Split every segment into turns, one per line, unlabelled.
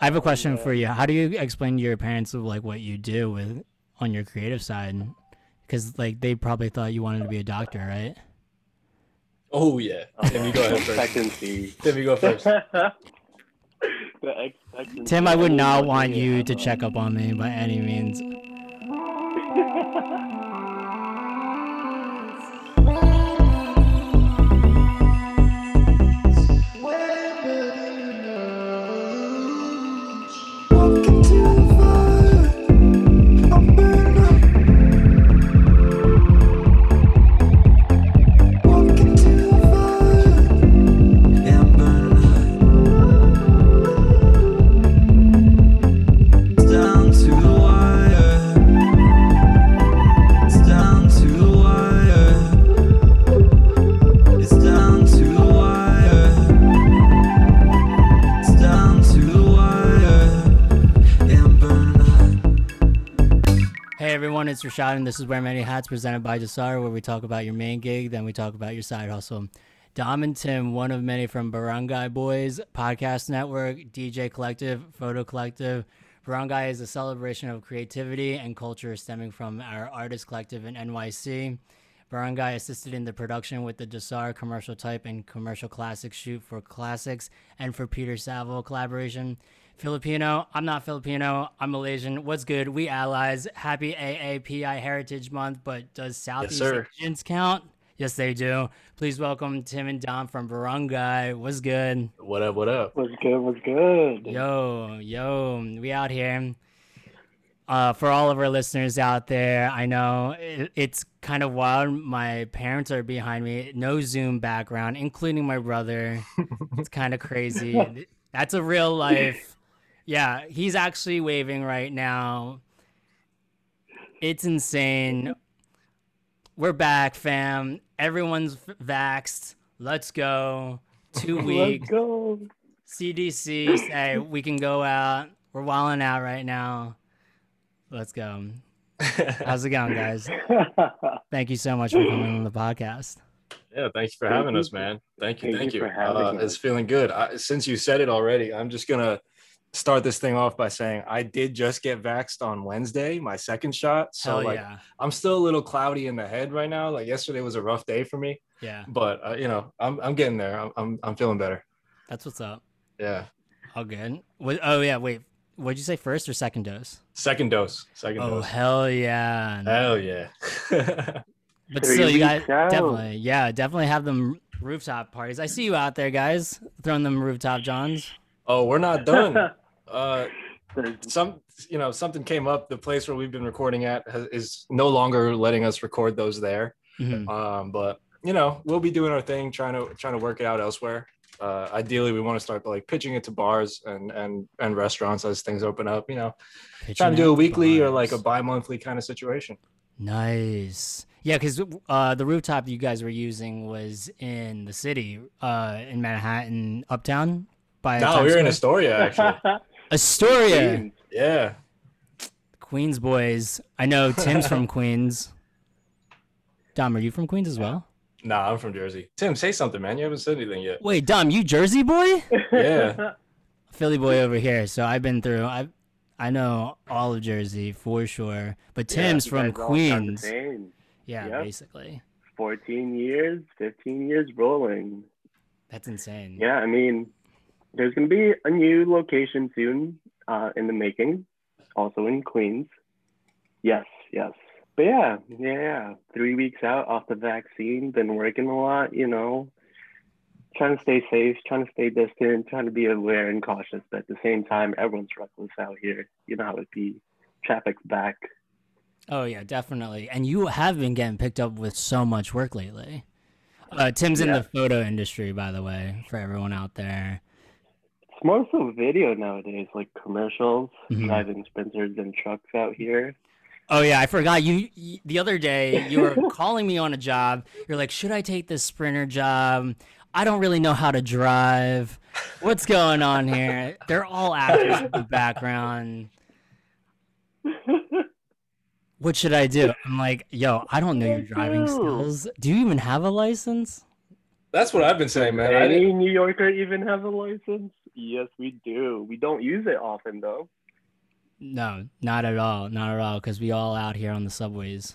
I have a question for you. How do you explain to your parents of like what you do with on your creative side? Because like they probably thought you wanted to be a doctor, right?
Oh yeah. Tim, you go ahead first.
Expectancy.
Tim, you go first.
the.
Tim, I would not want you to check up on me by any means. everyone, it's Rashad, and this is Wear Many Hats presented by Jasar, where we talk about your main gig, then we talk about your side hustle. Dom and Tim, one of many from Barangay Boys, Podcast Network, DJ Collective, Photo Collective. Barangay is a celebration of creativity and culture stemming from our artist collective in NYC. Barangay assisted in the production with the Jasar commercial type and commercial classics shoot for classics and for Peter Saville collaboration. Filipino, I'm not Filipino, I'm Malaysian. What's good? We allies. Happy AAPI Heritage Month, but does Southeast
sir.
Asians count? Yes, they do. Please welcome Tim and Dom from Barangay. What's good?
What up? What up?
What's good? What's good?
Yo, yo, we out here. Uh, for all of our listeners out there, I know it, it's kind of wild. My parents are behind me, no Zoom background, including my brother. it's kind of crazy. That's a real life. Yeah, he's actually waving right now. It's insane. We're back, fam. Everyone's f- vaxxed. Let's go. Two weeks.
Let's go.
CDC say we can go out. We're wilding out right now. Let's go. How's it going, guys? Thank you so much for coming on the podcast.
Yeah, thank you for
Thank
having
you
us, man. Thank you,
Thank
thank
you
you.
for having
Uh, it's feeling good. I, since you said it already, I'm just gonna start this thing off by saying I did just get vaxxed on Wednesday, my second shot. So
Hell
like,
yeah,
I'm still a little cloudy in the head right now. Like yesterday was a rough day for me,
yeah.
but uh, you know, I'm I'm getting there. I'm I'm, I'm feeling better.
That's what's up.
Yeah.
All good. What, oh yeah, wait. What'd you say? First or second dose?
Second dose. Second
Oh
dose.
hell yeah!
Hell yeah.
But
Three
still, you guys
out.
definitely, yeah, definitely have them rooftop parties. I see you out there, guys, throwing them rooftop johns.
oh, we're not done. Uh, some you know something came up the place where we've been recording at has, is no longer letting us record those there
Mhm.
um but you know we'll be doing our thing trying to trying to work it out elsewhere uh ideally we want to start like pitching it to bars and and and restaurants as things open up you know
Pitching
trying to do a
out
weekly or like a
bars.
bi-monthly kind of situation
Nice. Yeah, because uh, the rooftop you guys were using was in the city, uh, in Manhattan, Uptown. By
no
Times
we were in astoria actually
Astoria,
Queens.
yeah
Queens boys. I know Tim's from Queens. Dom, are you from Queens as well?
nah i'm from jersey tim say something man you haven't said anything yet
Wait, Dom, you Jersey boy?
Yeah.
Philly boy over here. So I've been through. I I know all of Jersey for sure. But Tim's
You
from
guys all sound the
Queens. Yeah,
Yep.
basically.
14 years, 15 years rolling.
That's insane.
Yeah, I mean, there's going to be a new location soon uh, in the making, also in Queens. Yes, yes. But yeah, yeah, yeah. Three weeks out off the vaccine, been working a lot, you know, trying to stay safe, trying to stay distant, trying to be aware and cautious. But at the same time, everyone's reckless out here. You know how it be. Traffic's back.
Oh yeah, definitely. And you have been getting picked up with so much work lately. Uh, Tim's in the photo industry, by the way, for everyone out there.
It's more so video nowadays, like commercials,
Mhm.
driving sprinters and trucks out here.
Oh yeah, I forgot you. y the other day, you were calling me on a job. You're like, "Should I take this sprinter job? I don't really know how to drive. What's going on here?" They're all actors in the background. What should I do? I'm like, "Yo, I don't know your driving skills. Do you even have a license?"
that's what i've been saying man I didn't-
Any New Yorker even have a license? Yes, we do. We don't use it often though.
No, not at all, not at all, because we all out here on the subways.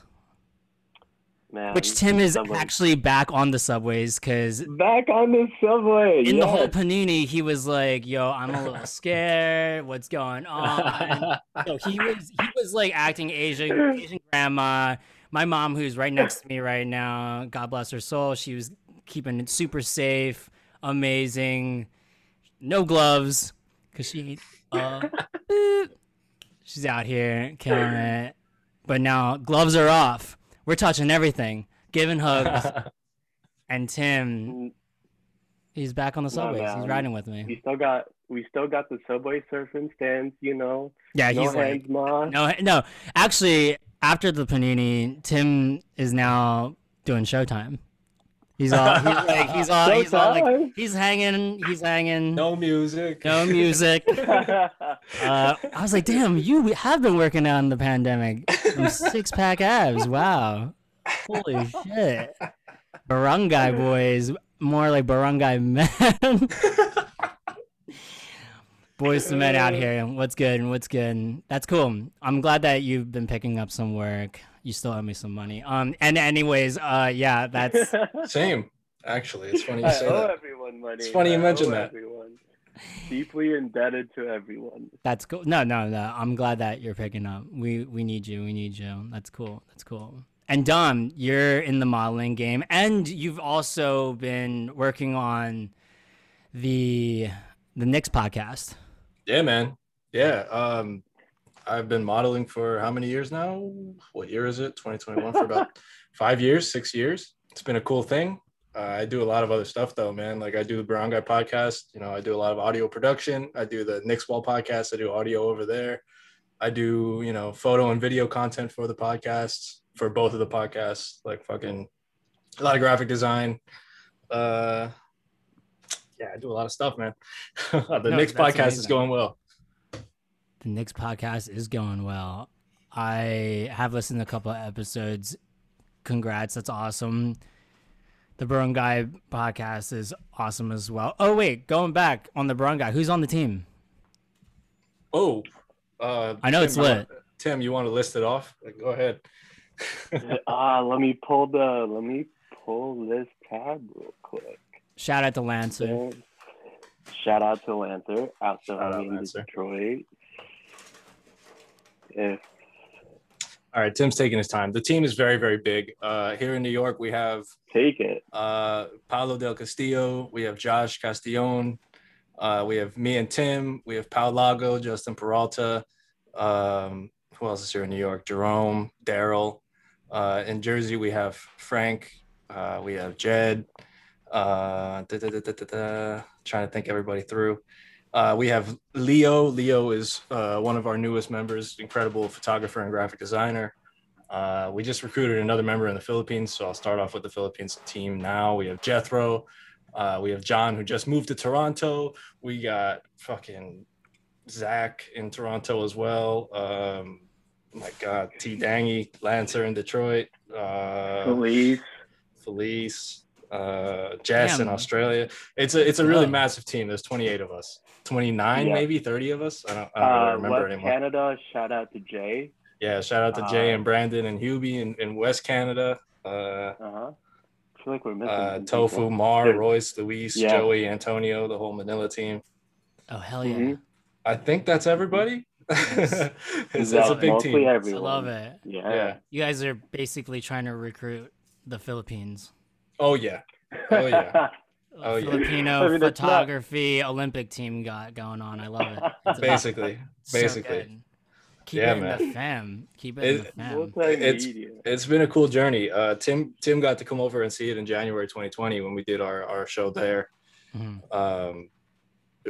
Man,
Which Tim is actually back on the subways, because
back on the subway.
in the whole panini, he was like, "Yo, I'm a little scared. What's going on?" No, he was he was like acting Asian Asian grandma. My mom, who's right next to me right now, God bless her soul, she was keeping it super safe, amazing, no gloves, cause she, uh, she's out here killing it. But now gloves are off. We're touching everything, giving hugs, and Tim, he's back on the
No.
He's riding with me.
We still got we still got the subway surfing stands. You know,
Yeah,
no
he's like,
hands, ma.
No, no. Actually, after the panini, Tim is now doing Showtime. He's on. he's like he's all he's all like he's hanging he's hanging no, music.
no music.
music. Uh, I was like, damn, you have been working on the pandemic. Six pack abs. Wow. Holy shit. Barangay boys, more like barangay men. Boys to men out here. What's good what's good? That's cool. I'm glad that you've been picking up some work. You still owe me some money. Um, and anyways, uh, yeah, that's
Same. Actually, it's funny you
I
say
owe
that.
everyone money.
It's funny you
I
mention that.
Everyone. Deeply indebted to everyone.
that's cool. No, no, no. I'm glad that you're picking up. We we need you. We need you. That's cool. That's cool. And Dom, you're in the modeling game, and you've also been working on the the Knicks podcast.
Yeah, man. Yeah. Um, I've been modeling for how many years now? What year is it? 2021 for about five years, six years. It's been a cool thing. Uh, I do a lot of other stuff though, man. Like I do the Brown Guy podcast. You know, I do a lot of audio production. I do the Knicks Wall podcast. I do audio over there. I do, you know, photo and video content for the podcasts, for both of the podcasts, like fucking a lot of graphic design. Uh, yeah, I do a lot of stuff, man. the
No,
Knicks podcast is going well.
The Knicks podcast is going well. I have listened to a couple of episodes. Congrats, that's awesome. The Barangay podcast is awesome as well. Oh wait, going back on the Barangay, who's on the team?
Oh, uh,
I know it's
you wanna-
lit.
Tim, you want to list it off? Go ahead.
Ah, let me pull the let me pull this tab real quick.
Shout out to Lancer.
Shout out to Lancer, also
Shout out,
having in
Lancer.
Detroit. If
All right, Tim's taking his time. The team is very, very big. Uh, here in New York, we have
take it.
uh, Paulo Del Castillo, we have Josh Castillon, uh, we have me and Tim, we have Pau Lago, Justin Peralta. Um, who else is here in New York? Jerome, Daryl. Uh, in Jersey, we have Frank, uh, we have Jed. Uh, da, da, da. Trying to think everybody through. Uh, we have Leo. Leo is uh, one of our newest members, incredible photographer and graphic designer. Uh, we just recruited another member in the Philippines, so I'll start off with the Philippines team now. We have Jethro. Uh, we have John, who just moved to Toronto. We got fucking Zach in Toronto as well. Um, my God, T. Dangy, Lancer in Detroit. Uh,
Police.
Felice, uh, Jess in Australia. It's a it's a really
Wow.
massive team. There's 28 of us, 29
Yeah.
maybe 30 of us. I don't, I don't
Uh,
really remember
West
anymore.
Canada. Shout out to Jay.
Yeah, shout out to Jay
Uh,
and Brandon and Hubie in, in West Canada. Uh,
Uh huh. I feel like we're missing.
uh, Tofu,
people.
Mar,
There-
Royce, Luis,
Yeah.
Joey, Antonio, the whole Manila team.
Oh hell yeah!
Mhm.
I think that's everybody. it's, it's a big
mostly
team.
I
everyone.
love it.
Yeah.
Yeah.
You guys are basically trying to recruit the Philippines.
Oh yeah. Oh, yeah. Oh, yeah.
Filipino
I mean, it's not-
photography Olympic team got going on. I love it. It's
Basically,
so
basically.
good. Keep
Yeah,
it in
man.
the fam. Keep it,
It-
in the fam.
Multimedia.
it's been a cool journey. Uh, Tim Tim got to come over and see it in January 2020 when we did our, our show there.
Mhm.
Um,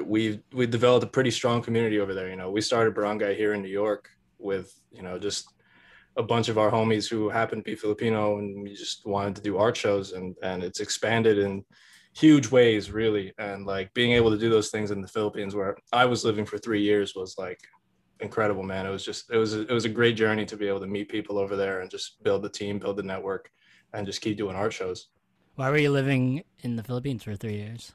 we we developed a pretty strong community over there. You know, we started Barangay here in New York with you know just a bunch of our homies who happen to be Filipino, and we just wanted to do art shows, and and it's expanded in huge ways, really. And like being able to do those things in the Philippines, where I was living for three years, was like incredible, man. It was just it was a, it was a great journey to be able to meet people over there and just build the team, build the network, and just keep doing art shows.
Why were you living in the Philippines for three years?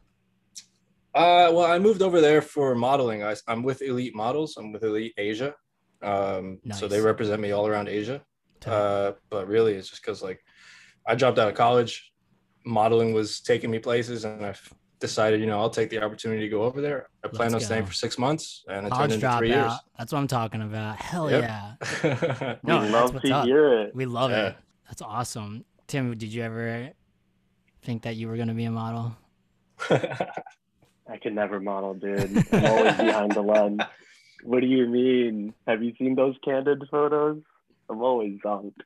Uh, well, I moved over there for modeling. I, I'm with Elite Models. I'm with Elite Asia. Um, so they represent me all around Asia. Uh, but really, it's just because like I dropped out of college, modeling was taking me places, and I decided, you know, I'll take the opportunity to go over there. I planned on
Let's
staying for six months, and it
College
turned into three years.
That's what I'm talking about. Hell
Yep.
yeah. No,
we love to
up.
hear it.
We love
Yeah.
it. That's awesome. Tim, did you ever think that you were gonna be a model?
I could never model, dude. I'm always behind the lens. What do you mean? Have you seen those candid photos? I'm always zonked.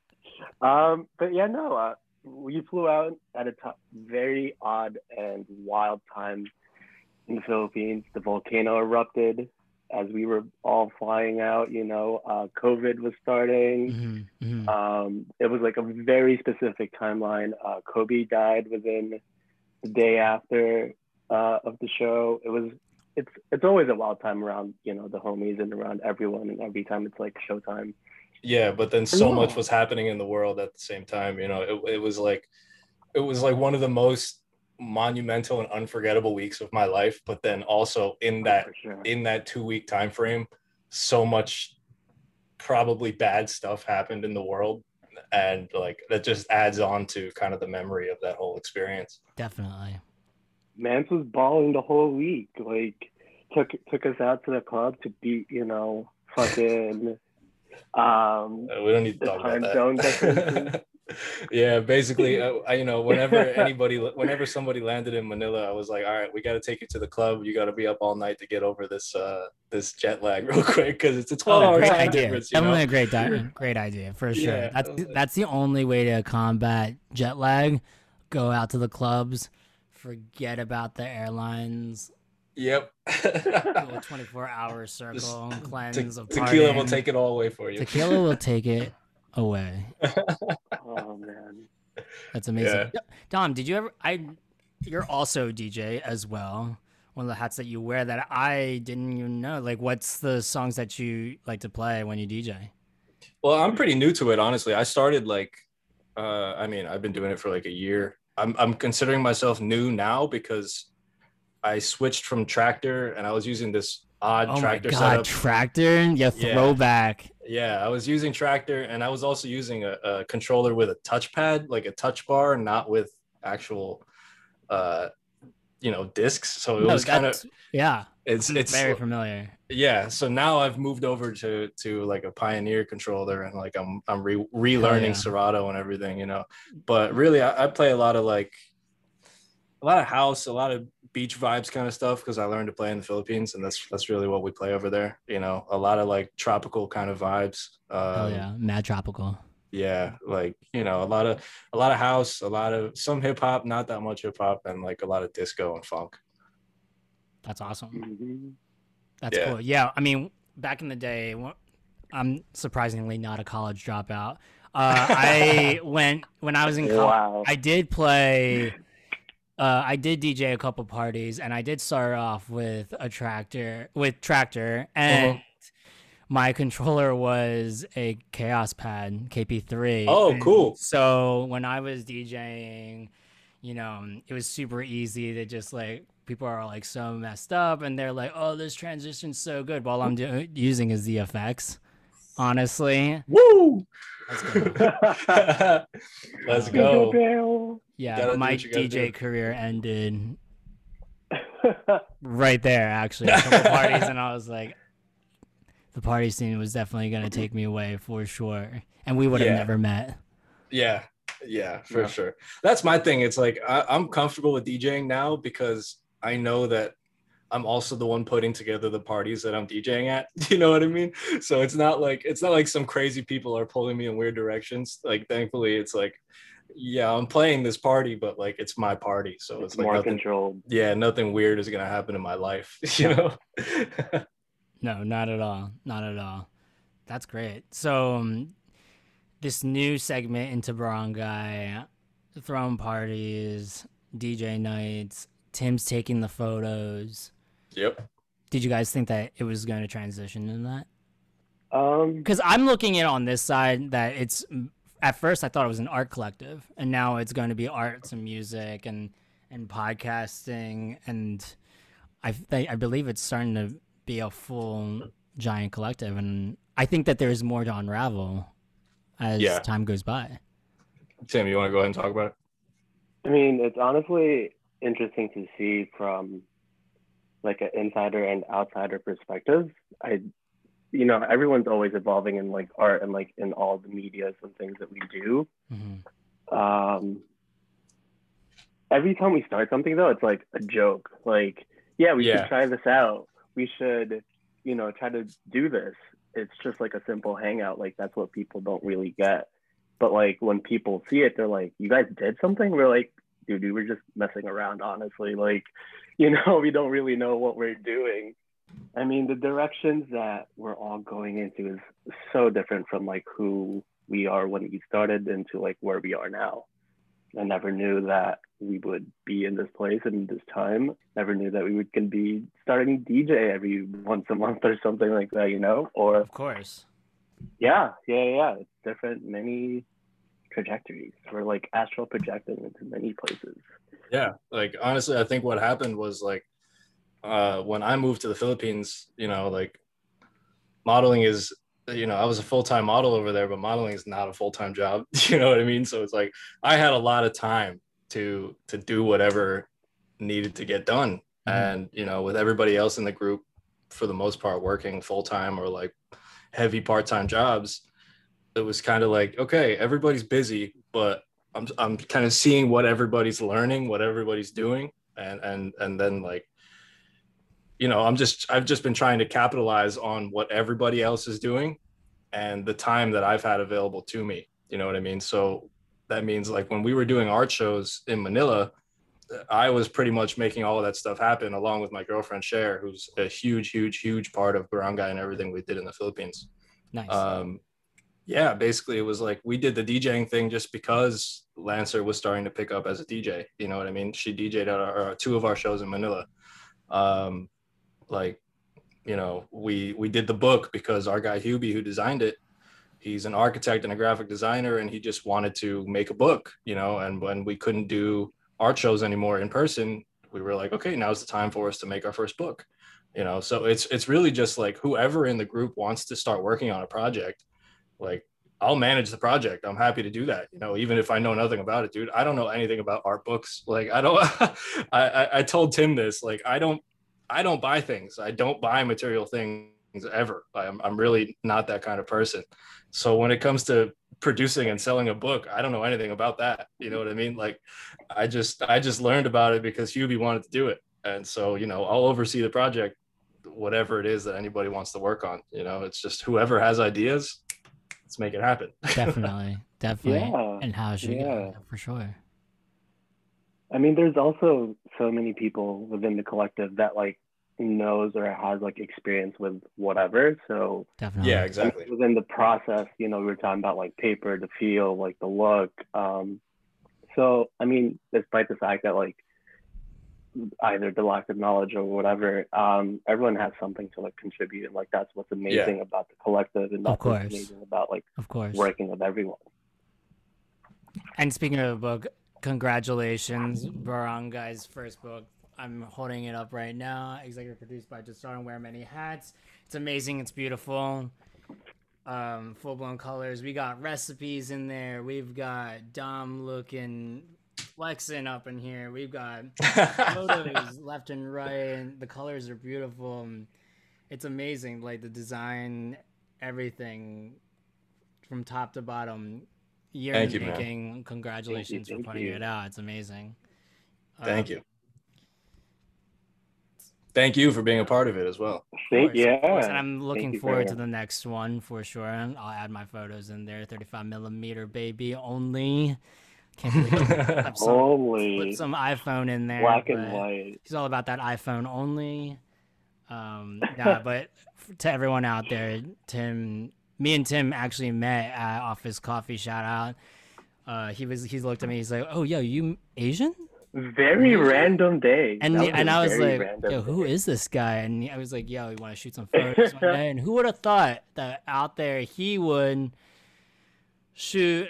Um, but yeah, no, uh, we flew out at a t- very odd and wild time in the Philippines. The volcano erupted as we were all flying out. You know, uh, COVID was starting.
hmm hmm
Um, it was like a very specific timeline. Uh, Kobe died within the day after uh, of the show. It was it's it's always a wild time around you know the homies and around everyone, and every time it's like showtime.
Yeah, but then so much was happening in the world at the same time. You know, it, it was like it was like one of the most monumental and unforgettable weeks of my life. But then also in oh,
that sure.
in that two week time frame, so much probably bad stuff happened in the world. And like that just adds on to kind of the memory of that whole experience.
Definitely.
Mance was balling the whole week. Like took took us out to the club to beat you know fucking um
Uh, we don't need to talk
time
about that. yeah, basically, uh, I, you know, whenever anybody, whenever somebody landed in Manila, I was like, all right, we got to take you to the club. You got to be up all night to get over this uh this jet lag real quick because it's a 12
Oh,
hour
great
time
idea.
difference. Know?
Definitely a great, di- great idea for sure.
Yeah.
That's that's the only way to combat jet lag. Go out to the clubs, forget about the airlines.
Yep.
Do a 24 hour circle, cleanse
Te-
of
tequila will take it all away for you.
Tequila will take it away.
oh man.
That's amazing.
Yeah.
Yeah. Dom, did you ever? I, you're also DJ as well. One of the hats that you wear that I didn't even know. Like, what's the songs that you like to play when you DJ?
Well, I'm pretty new to it, honestly. I started like, uh, I mean, I've been doing it for like a year. I'm I'm considering myself new now because I switched from Traktor and I was using this odd
Oh my
Traktor
god,
setup.
Traktor! Yeah,
Yeah.
throwback.
Yeah, I was using Traktor and I was also using a, a controller with a touchpad, like a touch bar, not with actual uh you know discs. So it
No,
was kind of
yeah,
it's it's
very familiar.
yeah. So now I've moved over to to like a Pioneer controller and like I'm I'm re- relearning
yeah.
Serato and everything, you know. But really I, I play a lot of like a lot of house, a lot of beach vibes kind of stuff because I learned to play in the Philippines and that's that's really what we play over there. You know, a lot of like tropical kind of vibes. Um,
Hell yeah, mad tropical.
yeah like you know a lot of a lot of house a lot of some hip hop not that much hip hop and like a lot of disco and funk
That's awesome.
Mhm.
That's
Yeah.
cool. Yeah, I mean, back in the day, I'm surprisingly not a college dropout. Uh, I went when I was in college.
Wow.
I did play. Uh, I did DJ a couple parties, and I did start off with a Traktor with Traktor, and
Uh-huh.
my controller was a Kaoss Pad KP3.
Oh,
And
cool.
So when I was DJing, you know, it was super easy to just like people are like so messed up, and they're like, "Oh, this transition's so good." While I'm do- using is the effects. Honestly,
woo
Let's go.
let's go
yeah,
Gotta
my
what you gotta
DJ
do.
career ended right there actually a couple parties and i was like the party scene was definitely going to take me away for sure and we would have
Yeah.
never met
yeah yeah for
Yeah.
sure that's my thing it's like I, i'm comfortable with djing now because i know that i'm also the one putting together the parties that i'm djing at you know what i mean? So it's not like it's not like some crazy people are pulling me in weird directions. Like thankfully it's like yeah i'm playing this party but like it's my party. So it's,
it's
like
more
nothing,
controlled.
yeah nothing weird is gonna happen in my life you know?
No not at all. Not at all. That's great. So um, this new segment into barangay throwing parties dj nights tim's taking the photos
yep
did you guys think that it was going to transition in that
Um,
because I'm looking at on this side that it's at first I thought it was an art collective, and now it's going to be arts and music and and podcasting, and I th- I believe it's starting to be a full giant collective, and I think that there's more to unravel as
Yeah.
time goes by.
Tim, you want to go ahead and talk about it?
I mean, it's honestly interesting to see from like an insider and outsider perspective. I, you know, everyone's always evolving in like art and like in all the medias and things that we do.
hmm
Um, every time we start something though, it's like a joke. Like, yeah, we
Yeah.
should try this out. We should, you know, try to do this. It's just like a simple hangout. Like that's what people don't really get. But like when people see it, they're like, "You guys did something." We're like, "Dude, we were just messing around, honestly." Like, you know, we don't really know what we're doing. I mean, the directions that we're all going into is so different from like who we are when we started into like where we are now. I never knew that we would be in this place and this time. Never knew that we would can be starting DJ every once a month or something like that, you know? Or
Of course.
yeah, yeah, yeah. It's different, many trajectories. We're like astral projecting into many places.
Yeah, like honestly, I think what happened was like uh, when I moved to the Philippines, you know, like modeling is, you know, I was a full time model over there, but modeling is not a full time job. You know what I mean? So it's like I had a lot of time to to do whatever needed to get done,
Mhm.
and you know, with everybody else in the group, for the most part, working full time or like heavy part time jobs, it was kind of like okay, everybody's busy, but I'm I'm kind of seeing what everybody's learning, what everybody's doing, and and and then like, you know, I'm just I've just been trying to capitalize on what everybody else is doing, and the time that I've had available to me. You know what I mean? So that means like when we were doing art shows in Manila, I was pretty much making all of that stuff happen along with my girlfriend Cher, who's a huge, huge, huge part of Barangay and everything we did in the Philippines
Nice.
um yeah basically it was like we did the djing thing just because lancer was starting to pick up as a dj you know what i mean? She dj'd at our, our- two of our shows in manila. Um like you know we we did the book because our guy hubie who designed it he's an architect and a graphic designer and he just wanted to make a book you know? And when we couldn't do art shows anymore in person we were like okay now's the time for us to make our first book you know? So it's it's really just like whoever in the group wants to start working on a project like i'll manage the project. I'm happy to do that you know even if i know nothing about it dude. I don't know anything about art books. Like i don't I, I i told tim this like i don't i don't buy things. I don't buy material things ever. I'm, I'm really not that kind of person. So when it comes to producing and selling a book i don't know anything about that. You know what i mean? Like i just i just learned about it because hubie wanted to do it. And so you know i'll oversee the project whatever it is that anybody wants to work on. You know, it's just whoever has ideas, let's make it happen.
definitely. Definitely.
Yeah,
And how should
yeah.
go for sure.
I mean, there's also so many people within the collective that like knows or has like experience with whatever. So
Definitely.
yeah, exactly.
within the process, you know, we were talking about like paper, the feel, like the look. Um, so, I mean, despite the fact that like either the lack of knowledge or whatever, um, everyone has something to like contribute, and like that's what's amazing about the collective, and
Of
that's what's amazing about like
Of course.
working with everyone.
And speaking of the book, congratulations, Barangay's first book. I'm holding it up right now. Executive produced by Jasar and Wear Many Hats. It's amazing. It's beautiful. Um, full blown colors. We got recipes in there. We've got Dom looking flexing up in here. We've got photos left and right, and the colors are beautiful. It's amazing, like the design, everything from top to bottom. Year
Thank
in
you, man.
making. Congratulations
thank
for putting
you.
it out. It's amazing.
Thank
Um,
you. Thank you for being a part of it as well.
Thank,
you.
yeah.
And I'm looking
you
forward to the next one for sure. And I'll add my photos in there. 35 millimeter baby only. Can't believe some,
Holy
put some iPhone in there.
black and white.
he's all about that iPhone only. Um, yeah, but to everyone out there, Tim, me and Tim actually met at Office Coffee. Shout out. Uh, he was he looked at me. He's like, "Oh, yo, you Asian?"
Very random day.
And the, and I was like, "Yo, who
day.
is this guy?" And I was like, "Yo, you want to shoot some photos one day?" And who would have thought that out there he would shoot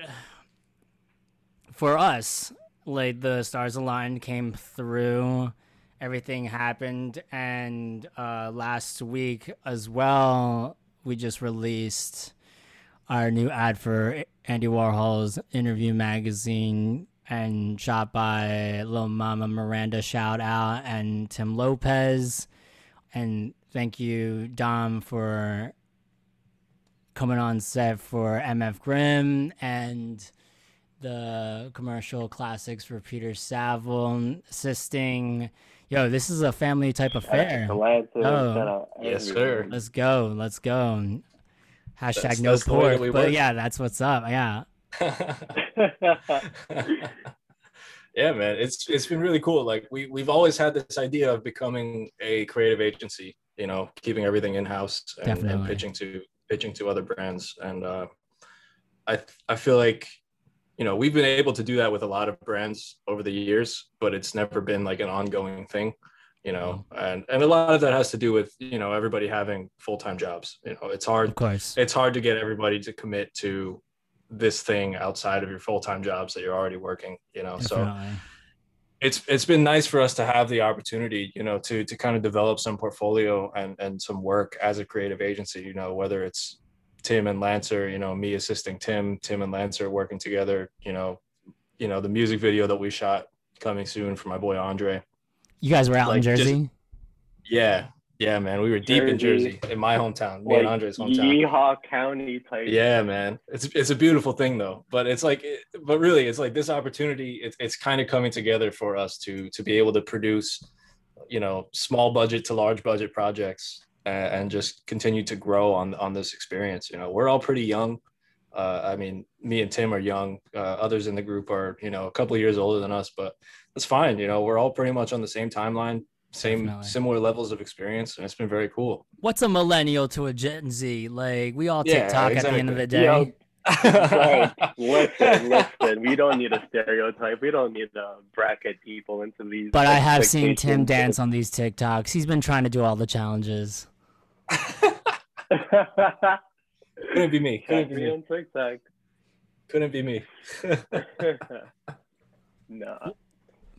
for us? Like the stars aligned came through, everything happened, and uh, last week as well, we just released our new ad for Andy Warhol's interview magazine and shot by Lil Mama Miranda. Shout out and Tim Lopez. And thank you Dom for coming on set for MF Grimm. And the commercial classics for Peter Saville assisting. Yo, this is a family type affair.
The Lancers,
Oh.
Yes,
everyone.
Let's go. Let's go. Hashtag
That's-
no
that's
pork.
we
But
work.
yeah, that's what's up. Yeah.
yeah, man, it's it's been really cool. Like we we've always had this idea of becoming a creative agency. You know, keeping everything in house and, and pitching to pitching to other brands. And uh, I I feel like you know we've been able to do that with a lot of brands over the years, but it's never been like an ongoing thing. You know, mm-hmm. and and a lot of that has to do with you know everybody having full time jobs. You know, it's hard
Of course.
it's hard to get everybody to commit to this thing outside of your full-time jobs that you're already working you know so it's it's been nice for us to have the opportunity you know to to kind of develop some portfolio and and some work as a creative agency you know whether it's tim and lancer you know me assisting tim tim and lancer working together you know you know the music video that we shot coming soon for my boy andre
You guys were out in
like, just-
Jersey?
yeah yeah man we were deep in
Jersey.
jersey in my hometown me and
Like
andre's hometown
Yeehaw County type.
Yeah, man. It's it's a beautiful thing though. But it's like but really it's like this opportunity it's it's kind of coming together for us to to be able to produce you know, small budget to large budget projects and, and just continue to grow on on this experience, you know. We're all pretty young. Uh, I mean, me and Tim are young. Uh, others in the group are, you know, a couple of years older than us, but that's fine. You know, we're all pretty much on the same timeline, same
Definitely.
similar levels of experience, and it's been very cool.
What's a millennial to a Gen Z? Like we all
Yeah,
TikTok at the end of the day.
Yo, Right. listen, listen. We don't need a stereotype. We don't need to bracket people into these.
But I have seen Tim dance on these TikToks. He's been trying to do all the challenges.
Couldn't be me. Couldn't be
me
me.
on TikTok.
Couldn't be me.
no.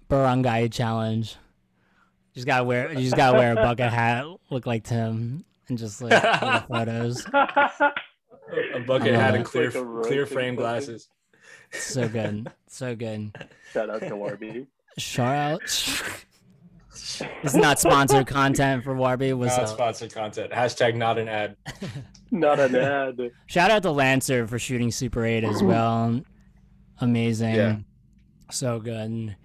Barangay challenge. You just gotta wear you just gotta wear a bucket hat, look like Tim, and just like photos.
a bucket hat
love
and clear
Like
clear frame
bucket.
glasses.
So good. So good.
Shout out to Warby.
Shout out. This is not sponsored content for Warby. Was
Not
uh,
sponsored content. Hashtag not an ad.
Not an ad.
shout out to Lancer for shooting Super 8 as well. Amazing.
Yeah.
So good.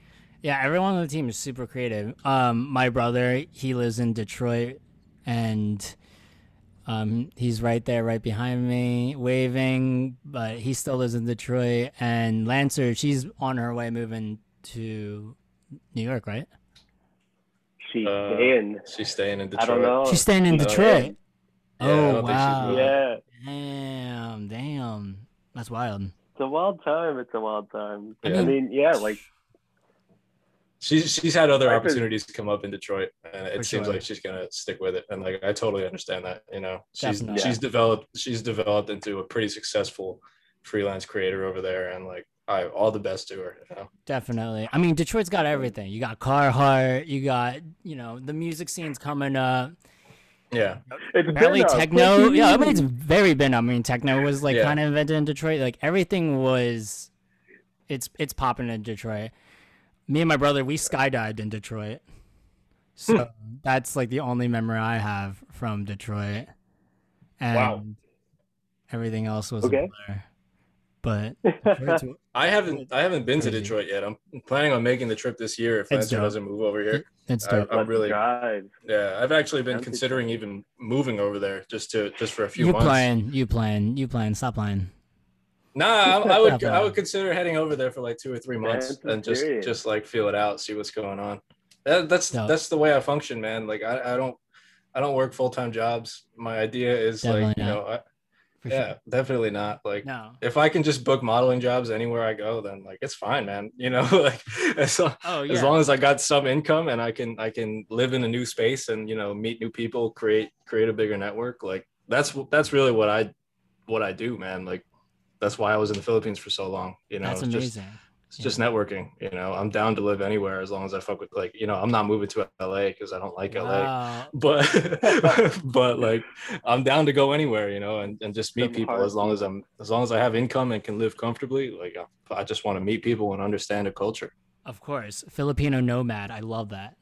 Yeah, everyone on the team is super creative. Um, my brother, he lives in Detroit and um, he's right there, right behind me, waving, but he still lives in Detroit. And Lancer, she's on her way moving to New York, right?
She's
Uh,
in.
She's staying in
I
Detroit.
don't know.
She's staying in
Oh,
Detroit.
Yeah,
oh,
don't think she's
wow.
Yeah.
Damn, damn. That's wild.
It's a wild time. It's a wild time.
Yeah.
I mean, yeah, like
She's she's had other
Life is-
opportunities come up in Detroit, and it
For
seems
sure.
like she's gonna stick with it. And like I totally understand that. You know, she's
Definitely.
she's developed she's developed into a pretty successful freelance creator over there, and like I all the best to her. You know?
Definitely. I mean, Detroit's got everything. You got Carhartt. You got, you know, the music scene's coming up.
Yeah,
it's
Apparently,
been up.
techno.
What
Yeah, I mean,
mean?
it's very been. I mean, techno was like
Yeah.
kind of invented in Detroit. Like everything was, it's it's popping in Detroit. Me and my brother, we skydived in Detroit. So hmm. that's like the only memory I have from Detroit. And
Wow.
everything else was
Okay.
a blur. But Detroit's-
I haven't I haven't been to Detroit yet. I'm planning on making the trip this year if
It's
Lancer doesn't move over here.
it's
I-
dope.
I'm really
drive.
yeah. I've actually been considering even moving over there just to just for a few
You
months.
playing? You playing? You playing? Stop playing.
Nah, I, I would I would consider heading over there for like two or three months
That's
and just
serious.
just like feel it out, see what's going on. That, that's
Dope.
that's the way I function, man. Like I, I don't I don't work full time jobs. My idea is like
Definitely
you
not.
know I,
For
yeah
sure.
definitely not like
No.
if I can just book modeling jobs anywhere I go, then like it's fine, man. You know like as long,
Oh yeah.
as long as I got some income and I can I can live in a new space and you know meet new people, create create a bigger network. Like that's that's really what I what I do, man. Like that's why I was in the Philippines for so long. You know,
That's
just
amazing.
It's just networking. You know, I'm down to live anywhere as long as I fuck with like, you know, I'm not moving to LA because I don't like LA.
Wow.
But but like I'm down to go anywhere, you know, and, and just meet
Some
people
hard
as long as I'm as long as I have income and can live comfortably. Like I, I just want to meet people and understand the culture.
Of course, Filipino nomad. I love that.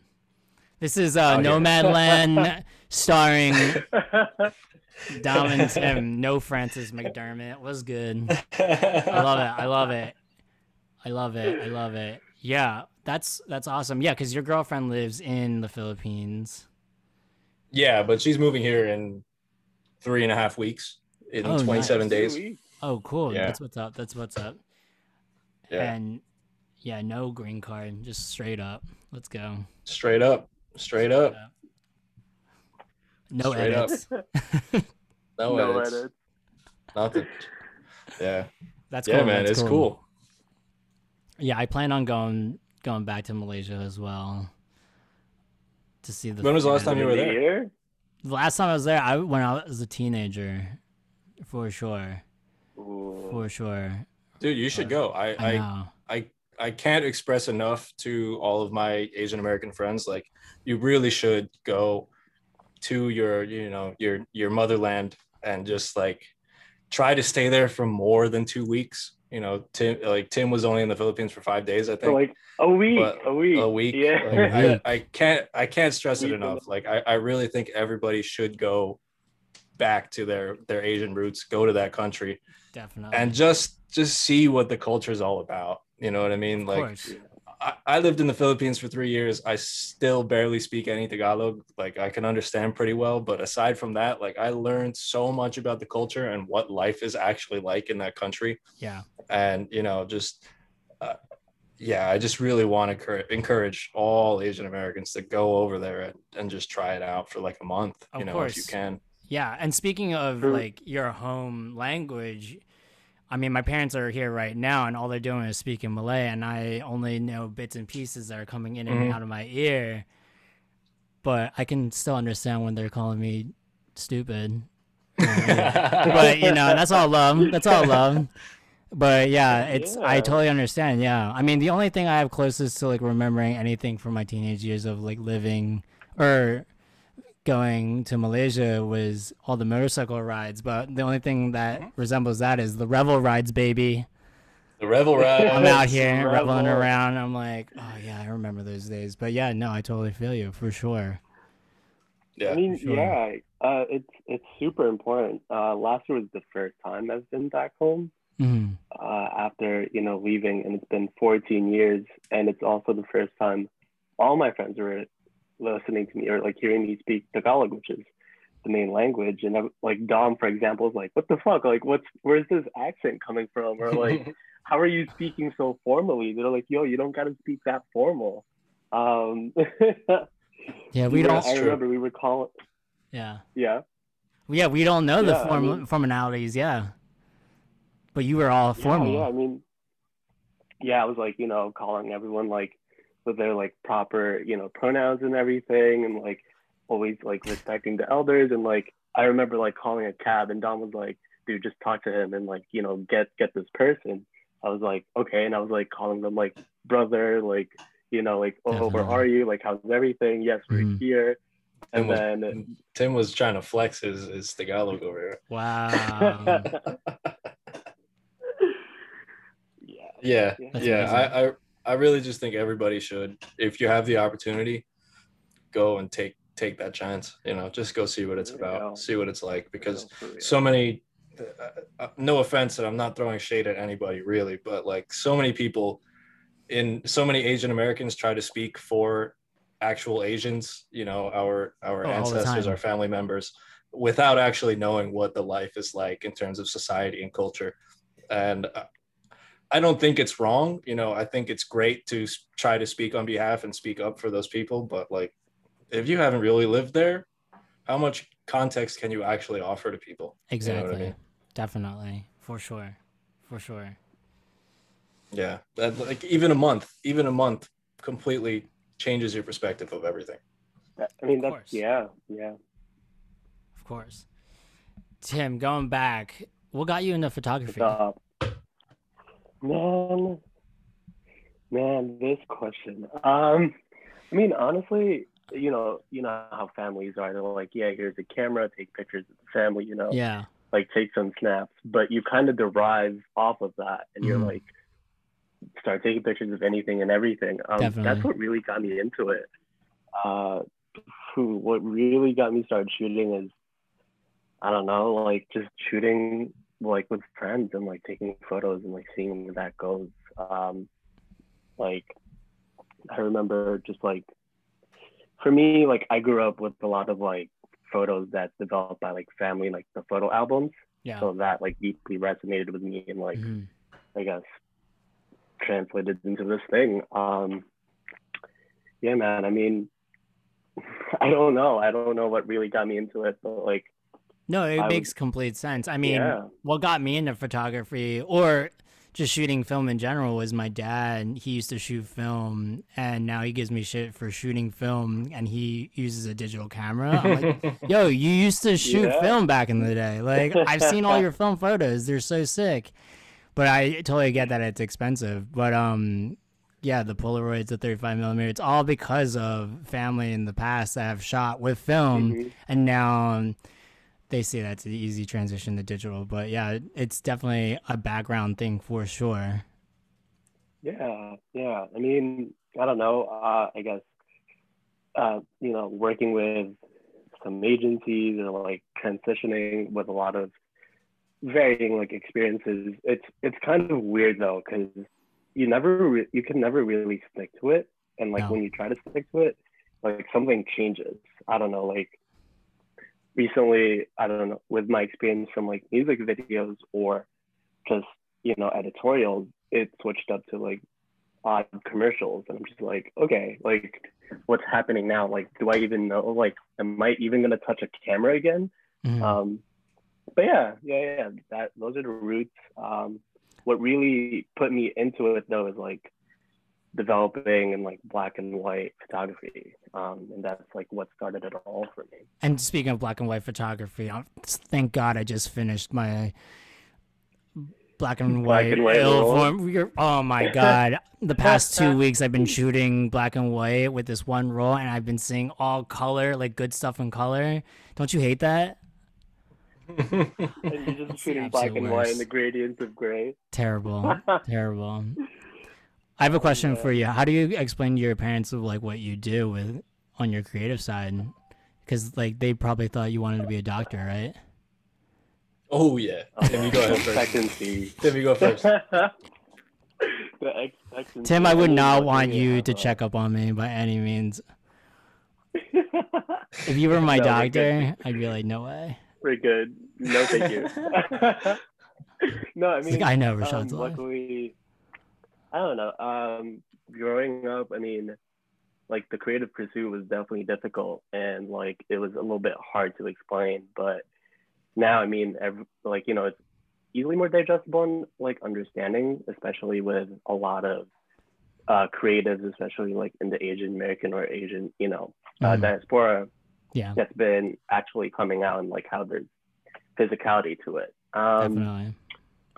This is uh,
Oh, yeah.
Nomadland, starring Dom and Tim. No Frances McDormand was good. I love it. I love it. I love it. I love it. Yeah, that's that's awesome. Yeah, because your girlfriend lives in the Philippines.
Yeah, but she's moving here in three and a half weeks in
Oh,
27
nice.
days.
Oh, cool.
Yeah.
That's what's up. That's what's up.
Yeah,
And yeah, no green card, just straight up. Let's go.
straight up, straight up.
No
Straight up.
edits.
No,
no
edits,
edits.
nothing. Yeah,
That's
yeah,
cool.
man,
That's
it's cool.
Yeah, I plan on going going back to Malaysia as well to see the.
When was the last time you were there?
here?
The last time I was there, I when I was a teenager, for sure,
Ooh.
for sure.
Dude, you should uh, go. I,
I
I,
know.
I, I can't express enough to all of my Asian American friends. Like, you really should go to your, you know, your your motherland and just like try to stay there for more than two weeks. You know, Tim, like Tim was only in the Philippines for five days, I
So
think.
like a week,
But
a week,
a week.
Yeah.
Like, I, I can't I can't stress it enough. Like I, I really think everybody should go back to their their Asian roots, go to that country
Definitely.
and just just see what the culture is all about. You know what I mean?
of
like
course.
I, I lived in the Philippines for three years. I still barely speak any Tagalog. Like I can understand pretty well, but aside from that, like I learned so much about the culture and what life is actually like in that country.
Yeah.
And you know, just uh, yeah, I just really want to cur- encourage all Asian Americans to go over there and, and just try it out for like a month.
Of
you know,
course.
if you can.
Yeah, and speaking of like your home language, I mean, my parents are here right now, and all they're doing is speaking Malay, and I only know bits and pieces that are coming in and
Mhm.
out of my ear. But I can still understand when they're calling me stupid. but you know, that's all love. That's all love. But yeah, it's I totally understand. Yeah, I mean, the only thing I have closest to like remembering anything from my teenage years of like living or going to Malaysia was all the motorcycle rides. But the only thing that resembles that is the revel rides, baby.
the Revel Ride.
I'm out
Yes,
here reveling around. I'm like, oh yeah, I remember those days. But yeah, no, I totally feel you for sure.
Yeah.
I mean,
sure.
yeah, uh, it's it's super important. Uh, last year was the first time I've been back home
Mhm.
uh, after you know leaving, and it's been 14 years, and it's also the first time all my friends were listening to me or like hearing me speak Tagalog, which is the main language. And I, like Dom, for example, is like, "What the fuck? Like, what's where's this accent coming from?" Or like, "How are you speaking so formally?" They're like, "Yo, you don't gotta speak that formal." Um,
Yeah, we don't.
I
true.
remember we were calling.
Yeah,
Yeah.
yeah, we don't know the
Yeah, I
form
mean-
formalities. Yeah, but you were all formal.
Yeah, yeah, I mean, yeah, I was like, you know, calling everyone like with their like proper, you know, pronouns and everything, and like always like respecting the elders. And like, I remember like calling a cab, and Dom was like, dude, just talk to him and like, you know, get get this person. I was like, okay, and I was like calling them like brother, like, you know, like, oh, where are you? Like, how's everything? Yes, we're
Mhm.
here.
Tim
And
was,
then
Tim was trying to flex his, his Tagalog over here. Wow.
yeah,
Yeah,
That's
yeah.
amazing.
I, I I really just think everybody should, if you have the opportunity, go and take take that chance. You know, just go see what it's
There
about,
go.
see what it's like, because so many. Uh, uh, no offense, and I'm not throwing shade at anybody really, but like so many people in so many Asian Americans try to speak for actual Asians, you know, our our
Oh,
ancestors, our family members, without actually knowing what the life is like in terms of society and culture. And uh, I don't think it's wrong. You know, I think it's great to try to speak on behalf and speak up for those people. But like, if you haven't really lived there, how much context can you actually offer to people?
exactly.
i mean?
Definitely. For sure. For sure.
Yeah, that, like even a month, even a month, completely changes your perspective of everything.
I mean, that's yeah, yeah.
Of course. Tim, going back, what got you into photography?
What's up? Man, Man, this question. Um, I mean, honestly, you know, you know how families are. They're like, yeah, here's a camera, take pictures of the family, you know,
Yeah.
like take some snaps. But you kind of derive off of that, and you're
Mhm.
like, start taking pictures of anything and everything. Um, that's what really got me into it. Uh, what really got me started shooting is, I don't know, like just shooting like with friends and like taking photos and like seeing where that goes. Um, like I remember just like for me, like I grew up with a lot of like photos that developed by like family, like the photo albums.
Yeah.
So that like deeply resonated with me and like
Mhm.
I guess translated into this thing. Um yeah man, I mean I don't know. I don't know what really got me into it, but like
No, it
I would-
makes complete sense. I mean,
yeah.
what got me into photography or just shooting film in general was my dad. He used to shoot film, and now he gives me shit for shooting film, and he uses a digital camera. I'm like, yo, you used to shoot
Yeah.
film back in the day. Like, I've seen all your film photos; they're so sick. But I totally get that it's expensive. But um, yeah, the Polaroids, the 35 millimeter, it's all because of family in the past that have shot with film,
Mhm.
and now um, they say that's an easy transition to digital. But yeah, it's definitely a background thing for sure.
Yeah, yeah. I mean, I don't know. Uh, I guess, uh, you know, working with some agencies or like transitioning with a lot of varying like experiences. It's it's kind of weird though because you never re- you can never really stick to it, and like
No.
when you try to stick to it, like something changes. I don't know, like recently, I don't know, with my experience from like music videos or just you know editorials, it switched up to like odd commercials, and I'm just like, okay, like what's happening now? Like, do I even know? Like, am I even gonna touch a camera again?
Mhm.
Um, but yeah, yeah, yeah. That those are the roots. Um, what really put me into it though is like developing in like black and white photography, um, and that's like what started it all for me.
And speaking of black and white photography, thank God I just finished my black and
Black
white.
and white
ill form- Oh my God! the past two weeks I've been shooting black and white with this one roll, and I've been seeing all color, like good stuff in color. Don't you hate that?
And you're just shooting black and white
worst.
and the gradients of gray.
Terrible, terrible. I have a question for you. How do you explain to your parents of like what you do with on your creative side? Because like they probably thought you wanted to be a doctor, right?
oh yeah. Tim, you go ahead first.
Expectancy.
Tim, you go first.
the expectancy.
Tim, I would not want you to check up on me by any means. If you were my
No,
doctor. I'd be like, no way.
We're good. No, thank you. no, I mean,
like, I know
um,
Rashad's alive.
luckily, I don't know. Um, growing up, I mean, like the creative pursuit was definitely difficult, and like it was a little bit hard to explain. But now, I mean, ev like you know, it's easily more digestible and like understanding, especially with a lot of uh, creatives, especially like in the Asian American or Asian, you know, uh,
Mhm.
diaspora
Yeah,
that's been actually coming out and like how there's physicality to it. Um,
definitely.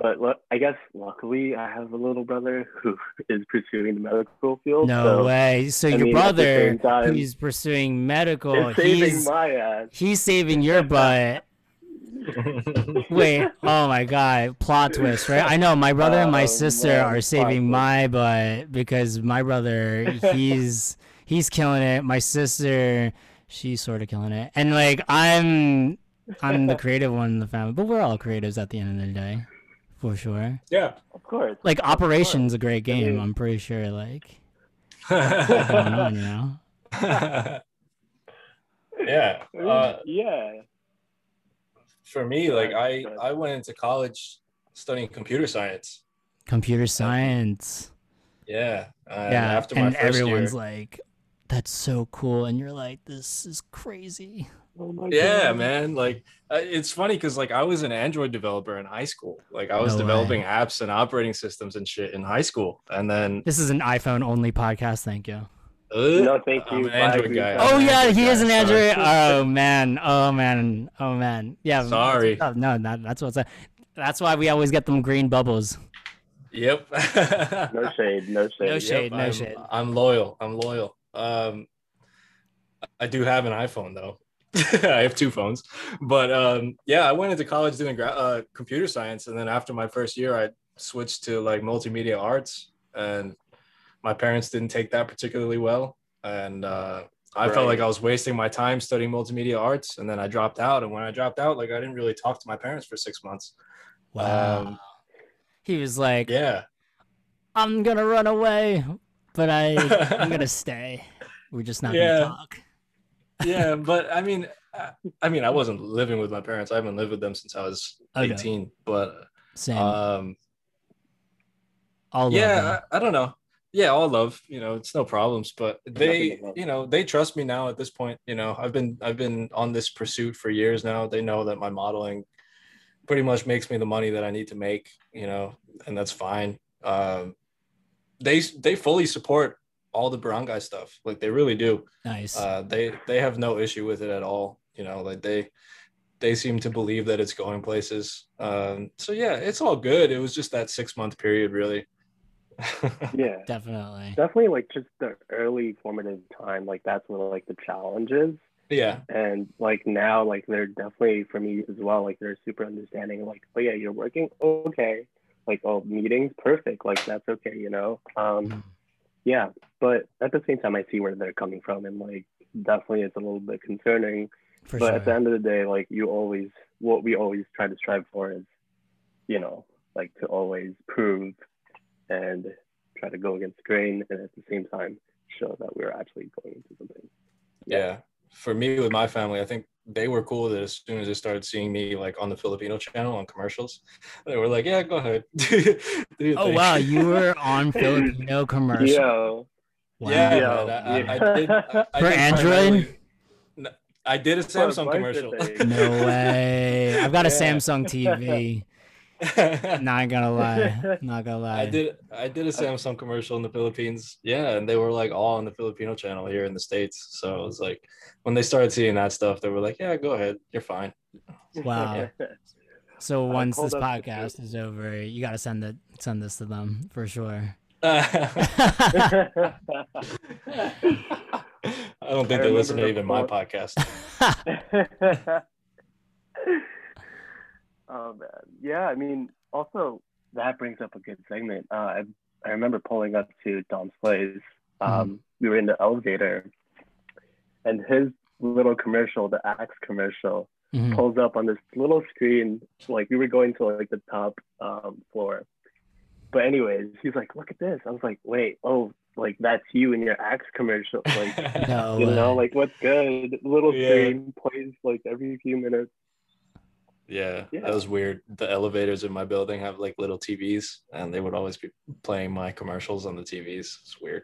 But look, I guess luckily I have a little brother who is pursuing the medical field.
No
so
way. So
I
your
mean,
brother,
same time,
who's pursuing medical,
It's saving
he's
my ass.
he's saving your butt. Wait, oh my god, plot twist, right? I know my brother and my
Oh,
sister
man,
are saving my butt because my brother, he's he's killing it. My sister, she's sort of killing it. And like I'm I'm the creative one in the family, but we're all creatives at the end of the day. For sure.
yeah.
Of course.
Like Operation's a great game,
mean-
I'm pretty sure like on, you know.
yeah. Uh,
yeah.
for me, like I, I went into college studying computer science.
Computer science.
Yeah. Uh,
yeah.
After my
and
first
everyone's
year,
like, that's so cool. And you're like, this is crazy.
Oh
yeah,
God.
man. Like uh, it's funny because like I was an Android developer in high school. Like I was
No way.
developing apps and operating systems and shit in high school, and then
This is an iPhone only podcast. Thank you.
uh,
No, thank
I'm
you.
an Android guy.
Oh
I'm
yeah,
Android
he is
guy,
an
sorry.
Android. Oh man. Oh man. Oh man. Yeah.
Sorry.
Oh, no, that, that's what's. That's why we always get them green bubbles.
Yep.
No shade, no shade.
No shade. no
I'm,
shade.
I'm loyal. I'm loyal. Um, I do have an iPhone though. I have two phones, but um, yeah, I went into college doing gra- uh, computer science, and then after my first year, I switched to like multimedia arts, and my parents didn't take that particularly well, and uh, I felt like I was wasting my time studying multimedia arts, and then I dropped out. And when I dropped out, like I didn't really talk to my parents for six months.
Wow.
Um,
he was like,
Yeah,
I'm gonna run away, but I I'm gonna stay. We're just not
Yeah.
gonna talk.
Yeah, but I mean, I, I mean, I wasn't living with my parents. I haven't lived with them since I was
Okay.
18. But
Same.
um,
All love,
yeah. I, I don't know. Yeah, all love. You know, it's no problems. But they, you know, they trust me now at this point. You know, I've been I've been on this pursuit for years now. They know that my modeling pretty much makes me the money that I need to make. You know, and that's fine. Um, they they fully support all the barangay stuff. Like they really do.
nice.
uh, they they have no issue with it at all. You know, like they they seem to believe that it's going places. Um, so yeah, it's all good. It was just that six month period, really.
Yeah.
Definitely.
Definitely like just the early formative time, like that's where like the challenge is.
yeah,
And like now, like they're definitely for me as well, like they're super understanding, like, oh yeah, you're working, okay. Like, oh, meetings, perfect. Like that's okay, you know? Um,
Mm.
Yeah. But at the same time I see where they're coming from and like definitely it's a little bit concerning.
For
but
sure.
at the end of the day, like you always what we always try to strive for is, you know, like to always prove and try to go against the grain and at the same time show that we're actually going into something.
yeah. For me with my family, I think they were cool that as soon as they started seeing me like on the Filipino channel on commercials. They were like, "Yeah, go ahead." Do
oh
thing."
wow, you were on Filipino commercial.
Yeah.
Wow.
Yeah,
Yeah,
man, I, I, I
yeah.
did. I, I
For
did
Android?
I did a Samsung commercial.
No way. I've got a
Yeah.
Samsung TV. Not gonna lie. Not gonna lie.
I did I did a Samsung commercial in the Philippines. Yeah, and they were like all on the Filipino channel here in the States. So it was like when they started seeing that stuff, they were like, Yeah, go ahead. You're fine.
Wow. So once this
hold up the
podcast is over, you gotta send it send this to them for sure.
I don't think
I
they listen to even my podcast.
Oh yeah. I mean, also that brings up a good segment. Uh, I I remember pulling up to Dom's place. Um, We were in the elevator, and his little commercial, the Axe commercial,
Mhm.
pulls up on this little screen. Like we were going to like the top um, floor. But anyways, he's like, "Look at this." I was like, "Wait, oh, like that's you in your Axe commercial." Like
No
you know, like what's good? Little
Yeah.
screen plays like every few minutes.
Yeah,
Yeah.
that was weird. The elevators in my building have like little TVs, and they would always be playing my commercials on the TVs. It's weird.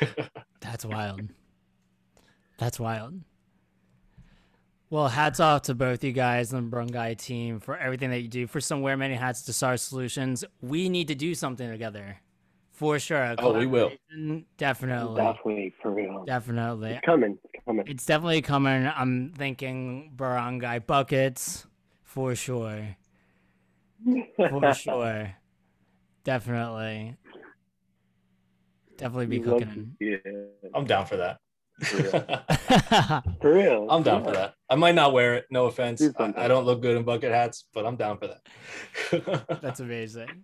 That's wild. That's wild. Well, hats off to both you guys and the Barangay team for everything that you do. For some Wear Many Hats to SAR Solutions, we need to do something together. For sure.
Oh, we will.
Definitely.
Definitely for real.
Definitely.
It's coming. It's coming.
It's definitely coming. I'm thinking barangay buckets for sure. For sure. Definitely. Definitely be
Love-
cooking.
Yeah.
I'm down for that.
For real. For real.
I'm down for that. I might not wear it. No offense.
Do
I. I don't look good in bucket hats, but I'm down for that.
That's amazing.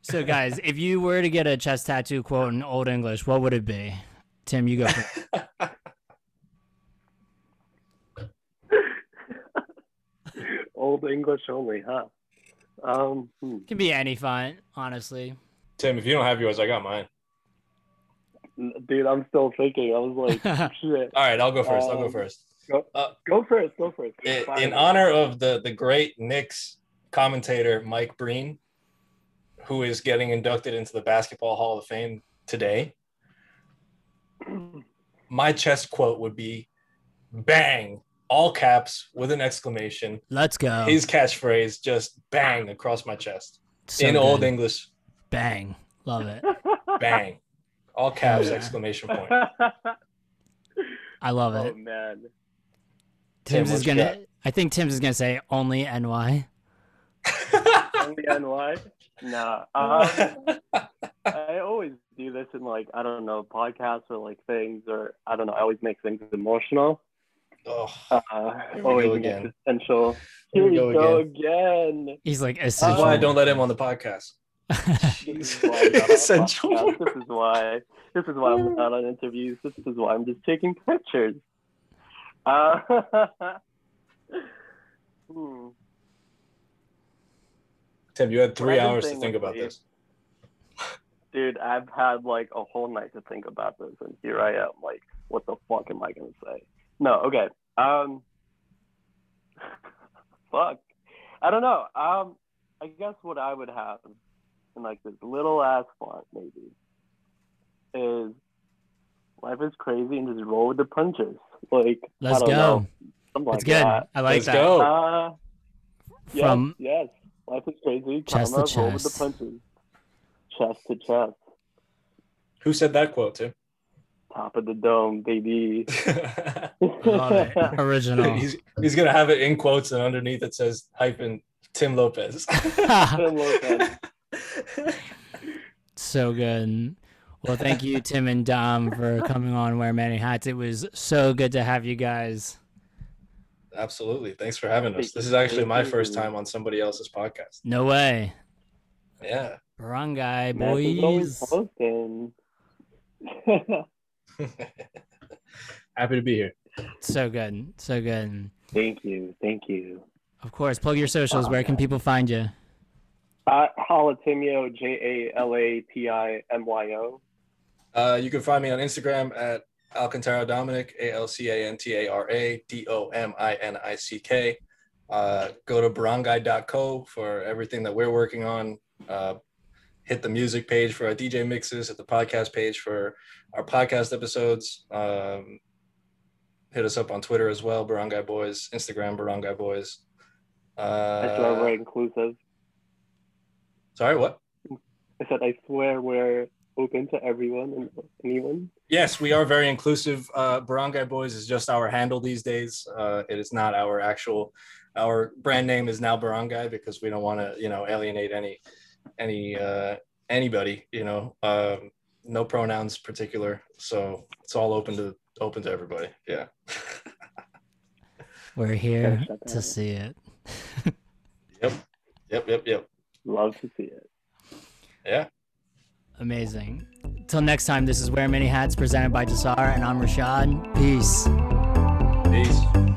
So, guys, if you were to get a chest tattoo quote in Old English, what would it be? Tim, you go. First.
Old English only, huh? Um, hmm.
Can be any font, honestly.
Tim, if you don't have yours, I got mine.
dude, I'm still thinking. I was like, shit.
All right, I'll go first. I'll go
Um,
first.
Go first. Go first.
In, in honor of the the great Knicks commentator Mike Breen, who is getting inducted into the Basketball Hall of Fame today, my chest quote would be "Bang!" All caps with an exclamation.
Let's go.
His catchphrase just bang across my chest
So
in Old. English.
Bang. Love it.
Bang, all caps
Yeah.
exclamation point.
I love it.
oh man.
Tim's
Tim,
is gonna. I think Tim's is gonna say only NY.
on the NY. Nah. Um, I always do this in like I don't know podcasts or like things or I don't know. I always make things emotional.
Oh,
Uh,
Here we
always
go again.
existential.
Here
Here
we
we
go
go again.
He's like
that's
essential.
why I don't let him on the podcast.
This is why I'm not on
Essential.
podcasts. This is why. This is why I'm not on interviews. This is why I'm just taking pictures. Uh, hmm.
Tim, you had three
I've
hours to think about
lately-
this.
Dude, I've had like a whole night to think about this, and here I am. Like, what the fuck am I gonna say? No, okay. Um, fuck. I don't know. Um, I guess what I would have in like this little ass font maybe is life is crazy and just roll with the punches. Like,
Let's
I don't
go.
know, something
It's
like
good.
that.
I like
Let's
that.
go.
Uh, yes,
From
yes, life is crazy.
Chest
Karma,
to
roll with the
chest.
punches. Chest to chest.
Who said that quote, Tim?
Top of the dome, baby.
love it. Original.
he's he's gonna have it in quotes and underneath it says hyphen Tim Lopez.
Tim Lopez.
so good. Well, thank you, Tim and Dom, for coming on Wear Many Hats. It was so good to have you guys.
Absolutely. Thanks for having us. This is actually my first time on somebody else's podcast.
No way.
Yeah.
Barangay, boys.
Hosting.
Happy to be here.
So good. So good.
thank you, thank you.
Of course, plug your socials. Where can people find you?
Uh, Jalatimyo, J A L A T I M Y O.
Uh, you can find me on Instagram at Alcantara Dominick, A L C A N T A R A D O M I N I C K. Uh, go to barangay.co for everything that we're working on. Uh, hit the music page for our DJ mixes, hit the podcast page for our podcast episodes. Um, hit us up on Twitter as well, Barangay Boys, Instagram, Barangay Boys.
I swear
Uh,
we're inclusive.
sorry, what?
I said I swear we're open to everyone and anyone.
Yes, we are very inclusive. Uh, Barangay Boys is just our handle these days. Uh, it is not our actual. Our brand name is now Barangay because we don't want to, you know, alienate any, any, uh, anybody. You know, um, no pronouns particular. So it's all open to open to everybody. Yeah.
We're here
Gotta shut
see it.
Yep. Yep. Yep. Yep.
Love to see it.
Yeah.
Amazing. Till next time, this is Wear Many Hats presented by Jasar, and I'm Rashad. Peace.
Peace.